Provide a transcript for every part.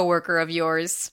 coworker of yours.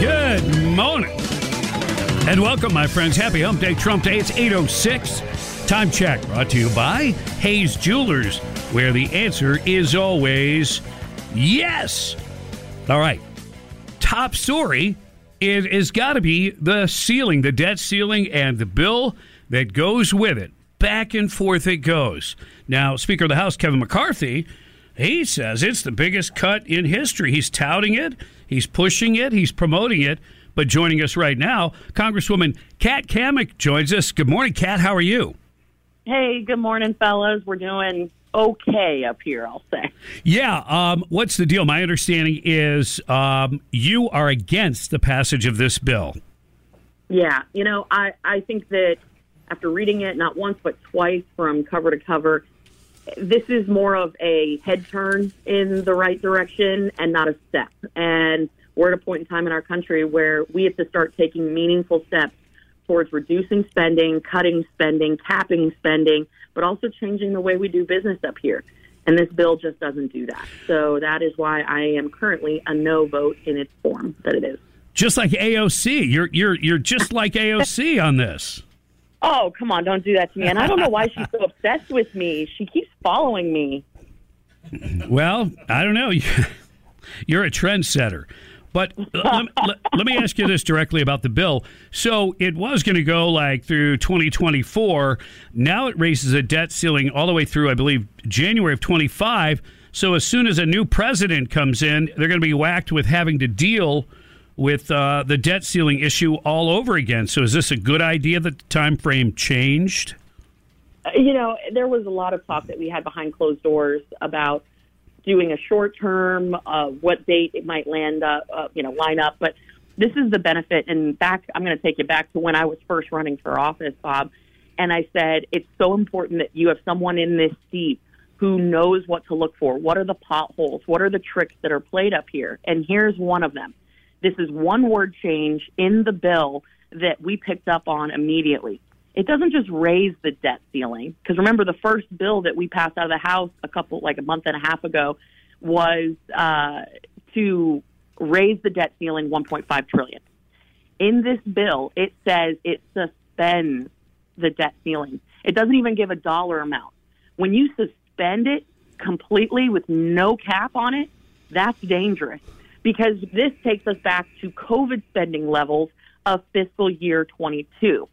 Good morning. And welcome, my friends. Happy Hump Day, Trump Day. It's 806. Time check brought to you by Hayes Jewelers, where the answer is always yes. All right. Top story it has got to be the ceiling, the debt ceiling, and the bill that goes with it. Back and forth it goes. Now, Speaker of the House Kevin McCarthy, he says it's the biggest cut in history. He's touting it, he's pushing it, he's promoting it. But joining us right now, Congresswoman Kat Cammack joins us. Good morning, Kat. How are you? Hey, good morning, fellas. We're doing okay up here, I'll say. Yeah. Um, what's the deal? My understanding is um, you are against the passage of this bill. Yeah, you know, I, I think that after reading it not once but twice from cover to cover, this is more of a head turn in the right direction and not a step. And we're at a point in time in our country where we have to start taking meaningful steps towards reducing spending, cutting spending, capping spending, but also changing the way we do business up here. And this bill just doesn't do that. So that is why I am currently a no vote in its form that it is. Just like AOC, you're you're you're just like AOC on this. Oh, come on, don't do that to me. And I don't know why she's so obsessed with me. She keeps following me. Well, I don't know. You're a trendsetter. But let, let, let, me ask you this directly about the bill. So it was going to go like through 2024. Now it raises a debt ceiling all the way through, I believe, January of 25. So as soon as a new president comes in, they're going to be whacked with having to deal with uh, the debt ceiling issue all over again. So is this a good idea that the time frame changed? Uh, you know, there was a lot of talk that we had behind closed doors about doing a short term, uh, what date it might land up, uh, you know, line up. But this is the benefit. And back, I'm going to take you back to when I was first running for office, Bob. And I said, it's so important that you have someone in this seat who knows what to look for. What are the potholes? What are the tricks that are played up here? And here's one of them. This is one word change in the bill that we picked up on immediately. It doesn't just raise the debt ceiling because remember the first bill that we passed out of the House a couple like a month and a half ago was uh, to raise the debt ceiling 1.5 trillion. In this bill, it says it suspends the debt ceiling. It doesn't even give a dollar amount. When you suspend it completely with no cap on it, that's dangerous because this takes us back to COVID spending levels of fiscal year 22.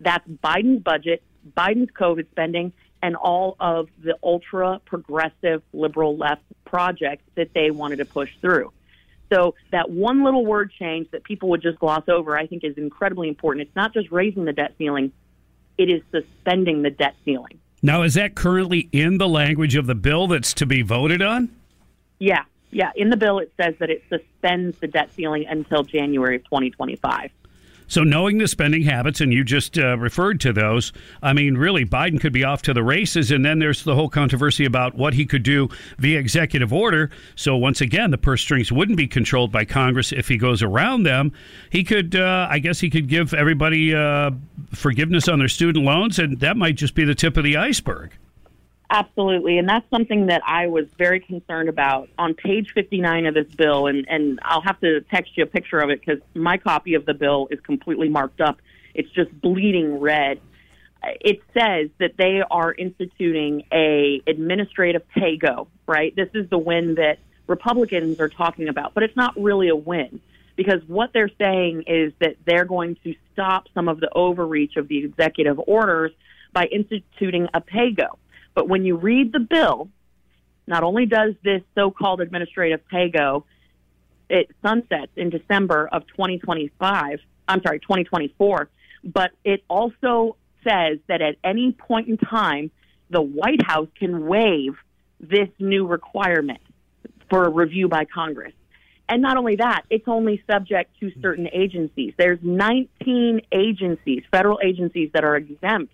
That's Biden's budget, Biden's COVID spending, and all of the ultra progressive liberal left projects that they wanted to push through. So that one little word change that people would just gloss over, I think is incredibly important. It's not just raising the debt ceiling, it is suspending the debt ceiling. Now, is that currently in the language of the bill that's to be voted on? Yeah, yeah. In the bill, it says that it suspends the debt ceiling until January of 2025. So, knowing the spending habits, and you just uh, referred to those, I mean, really, Biden could be off to the races. And then there's the whole controversy about what he could do via executive order. So, once again, the purse strings wouldn't be controlled by Congress if he goes around them. He could, uh, I guess, he could give everybody uh, forgiveness on their student loans, and that might just be the tip of the iceberg. Absolutely. And that's something that I was very concerned about on page 59 of this bill. And, and I'll have to text you a picture of it because my copy of the bill is completely marked up. It's just bleeding red. it says that they are instituting a administrative pay go, right? This is the win that Republicans are talking about, but it's not really a win because what they're saying is that they're going to stop some of the overreach of the executive orders by instituting a pay go. But when you read the bill, not only does this so-called administrative pay go, it sunsets in December of 2025. I'm sorry, 2024, but it also says that at any point in time, the White House can waive this new requirement for a review by Congress. And not only that, it's only subject to certain agencies. There's 19 agencies, federal agencies, that are exempt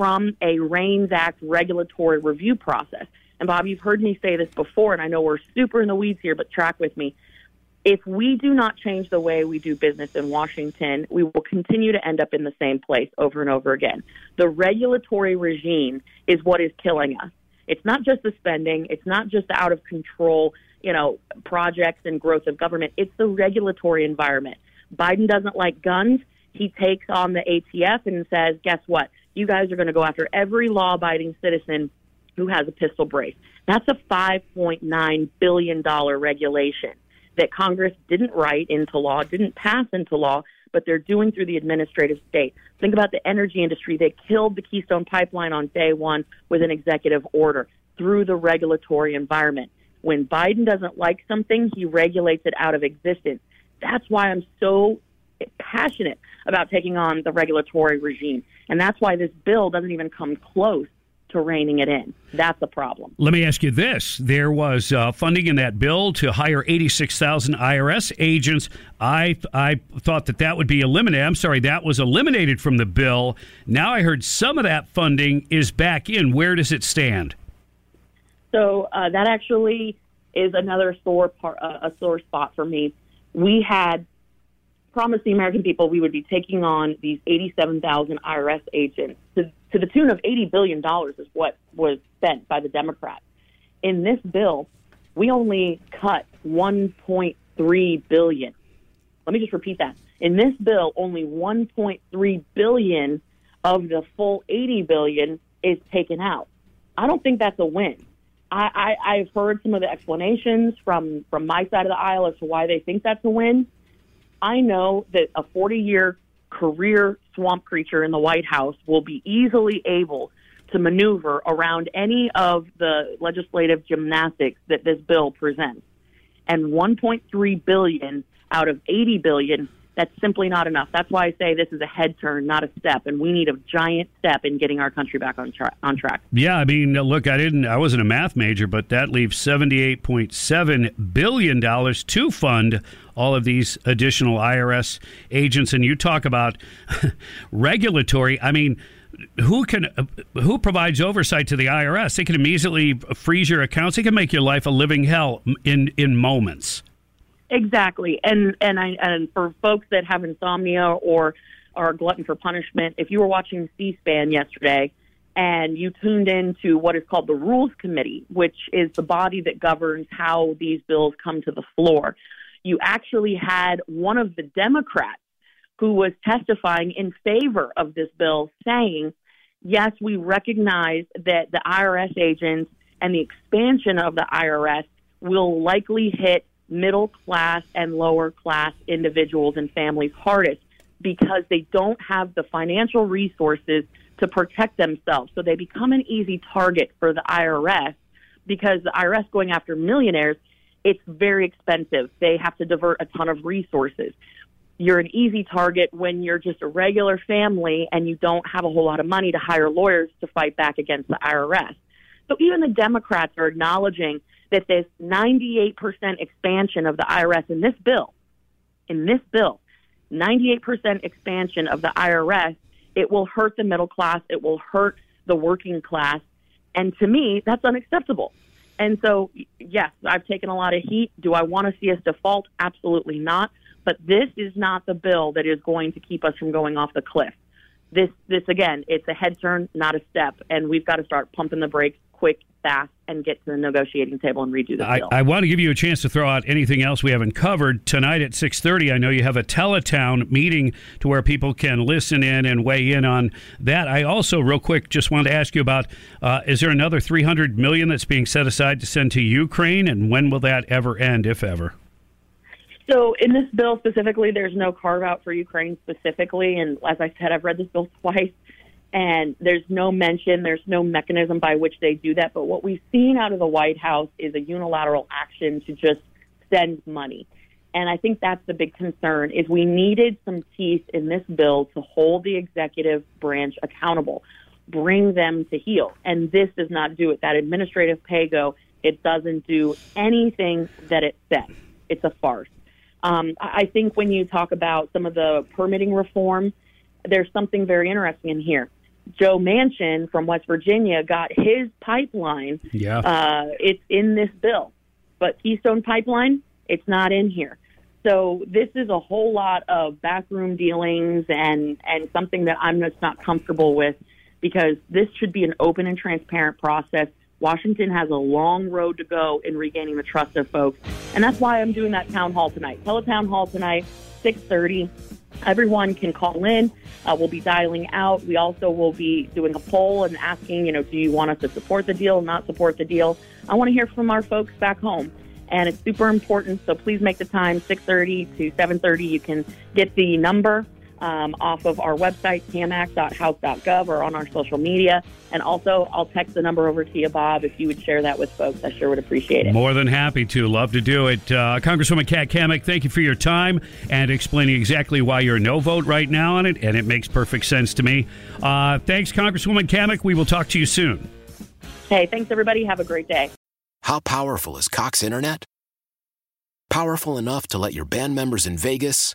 from a REINS Act regulatory review process. And Bob, you've heard me say this before, and I know we're super in the weeds here, but track with me if we do not change the way we do business in Washington, we will continue to end up in the same place over and over again. The regulatory regime is what is killing us. It's not just the spending, it's not just the out of control, you know, projects and growth of government. It's the regulatory environment. Biden doesn't like guns. He takes on the ATF and says, "Guess what? You guys are going to go after every law-abiding citizen who has a pistol brace." That's a 5.9 billion dollar regulation that Congress didn't write into law, didn't pass into law, but they're doing through the administrative state. Think about the energy industry. They killed the Keystone Pipeline on day one with an executive order through the regulatory environment. When Biden doesn't like something, he regulates it out of existence. That's why I'm so passionate about taking on the regulatory regime. And that's why this bill doesn't even come close to reining it in. That's the problem. Let me ask you this: There was uh, funding in that bill to hire eighty-six thousand IRS agents. I I thought that that would be eliminated. I'm sorry, that was eliminated from the bill. Now I heard some of that funding is back in. Where does it stand? So uh, that actually is another sore part, uh, a sore spot for me. We had promised the American people we would be taking on these 87,000 IRS agents to, to the tune of $80 billion is what was spent by the Democrats. In this bill, we only cut 1.3 billion. Let me just repeat that. In this bill, only 1.3 billion of the full 80 billion is taken out. I don't think that's a win. I, I, I've heard some of the explanations from, from my side of the aisle as to why they think that's a win. I know that a 40 year career swamp creature in the White House will be easily able to maneuver around any of the legislative gymnastics that this bill presents. And 1.3 billion out of 80 billion that's simply not enough. That's why I say this is a head turn, not a step, and we need a giant step in getting our country back on, tra- on track. Yeah, I mean, look, I didn't, I wasn't a math major, but that leaves seventy-eight point seven billion dollars to fund all of these additional IRS agents. And you talk about regulatory. I mean who can uh, who provides oversight to the IRS? They can immediately freeze your accounts. They can make your life a living hell in in moments. Exactly, and and I and for folks that have insomnia or are glutton for punishment, if you were watching C-SPAN yesterday and you tuned in to what is called the Rules Committee, which is the body that governs how these bills come to the floor, you actually had one of the Democrats who was testifying in favor of this bill saying, yes, we recognize that the IRS agents and the expansion of the IRS will likely hit middle class and lower class individuals and families hardest because they don't have the financial resources to protect themselves. So they become an easy target for the IRS because the IRS going after millionaires, it's very expensive. They have to divert a ton of resources. You're an easy target when you're just a regular family and you don't have a whole lot of money to hire lawyers to fight back against the IRS. So even the Democrats are acknowledging that this 98% expansion of the IRS in this bill, in this bill, 98% expansion of the IRS, it will hurt the middle class, it will hurt the working class. And to me, that's unacceptable. And so, yes, I've taken a lot of heat. Do I want to see us default? Absolutely not. But this is not the bill that is going to keep us from going off the cliff. This, this again, it's a head turn, not a step, and we've got to start pumping the brakes quick fast and get to the negotiating table and redo the I, deal. I want to give you a chance to throw out anything else we haven't covered tonight at 6.30 i know you have a teletown meeting to where people can listen in and weigh in on that i also real quick just wanted to ask you about uh, is there another 300 million that's being set aside to send to ukraine and when will that ever end if ever So in this bill specifically, there's no carve out for Ukraine specifically. And as I said, I've read this bill twice, and there's no mention, there's no mechanism by which they do that. But what we've seen out of the White House is a unilateral action to just send money. And I think that's the big concern is we needed some teeth in this bill to hold the executive branch accountable, bring them to heel. And this does not do it. That administrative pay go, it doesn't do anything that it says. It's a farce. Um, I think when you talk about some of the permitting reform, there's something very interesting in here. Joe Manchin from West Virginia got his pipeline. Yeah. Uh, it's in this bill, but Keystone Pipeline, it's not in here. So this is a whole lot of backroom dealings and and something that I'm just not comfortable with because this should be an open and transparent process. Washington has a long road to go in regaining the trust of folks, and that's why I'm doing that town hall tonight. Teletown hall tonight, 6:30. Everyone can call in. Uh, we'll be dialing out. We also will be doing a poll and asking, you know, do you want us to support the deal, not support the deal? I want to hear from our folks back home, and it's super important. So please make the time 6:30 to 7:30. You can get the number um, off of our website, cammack.house.gov, or on our social media. And also, I'll text the number over to you, Bob, if you would share that with folks. I sure would appreciate it. More than happy to. Love to do it. Uh, Congresswoman Kat Cammack, thank you for your time and explaining exactly why you're no vote right now on it, and it makes perfect sense to me. Uh, thanks, Congresswoman Cammack. We will talk to you soon. Hey, thanks, everybody. Have a great day. How powerful is Cox Internet? Powerful enough to let your band members in Vegas,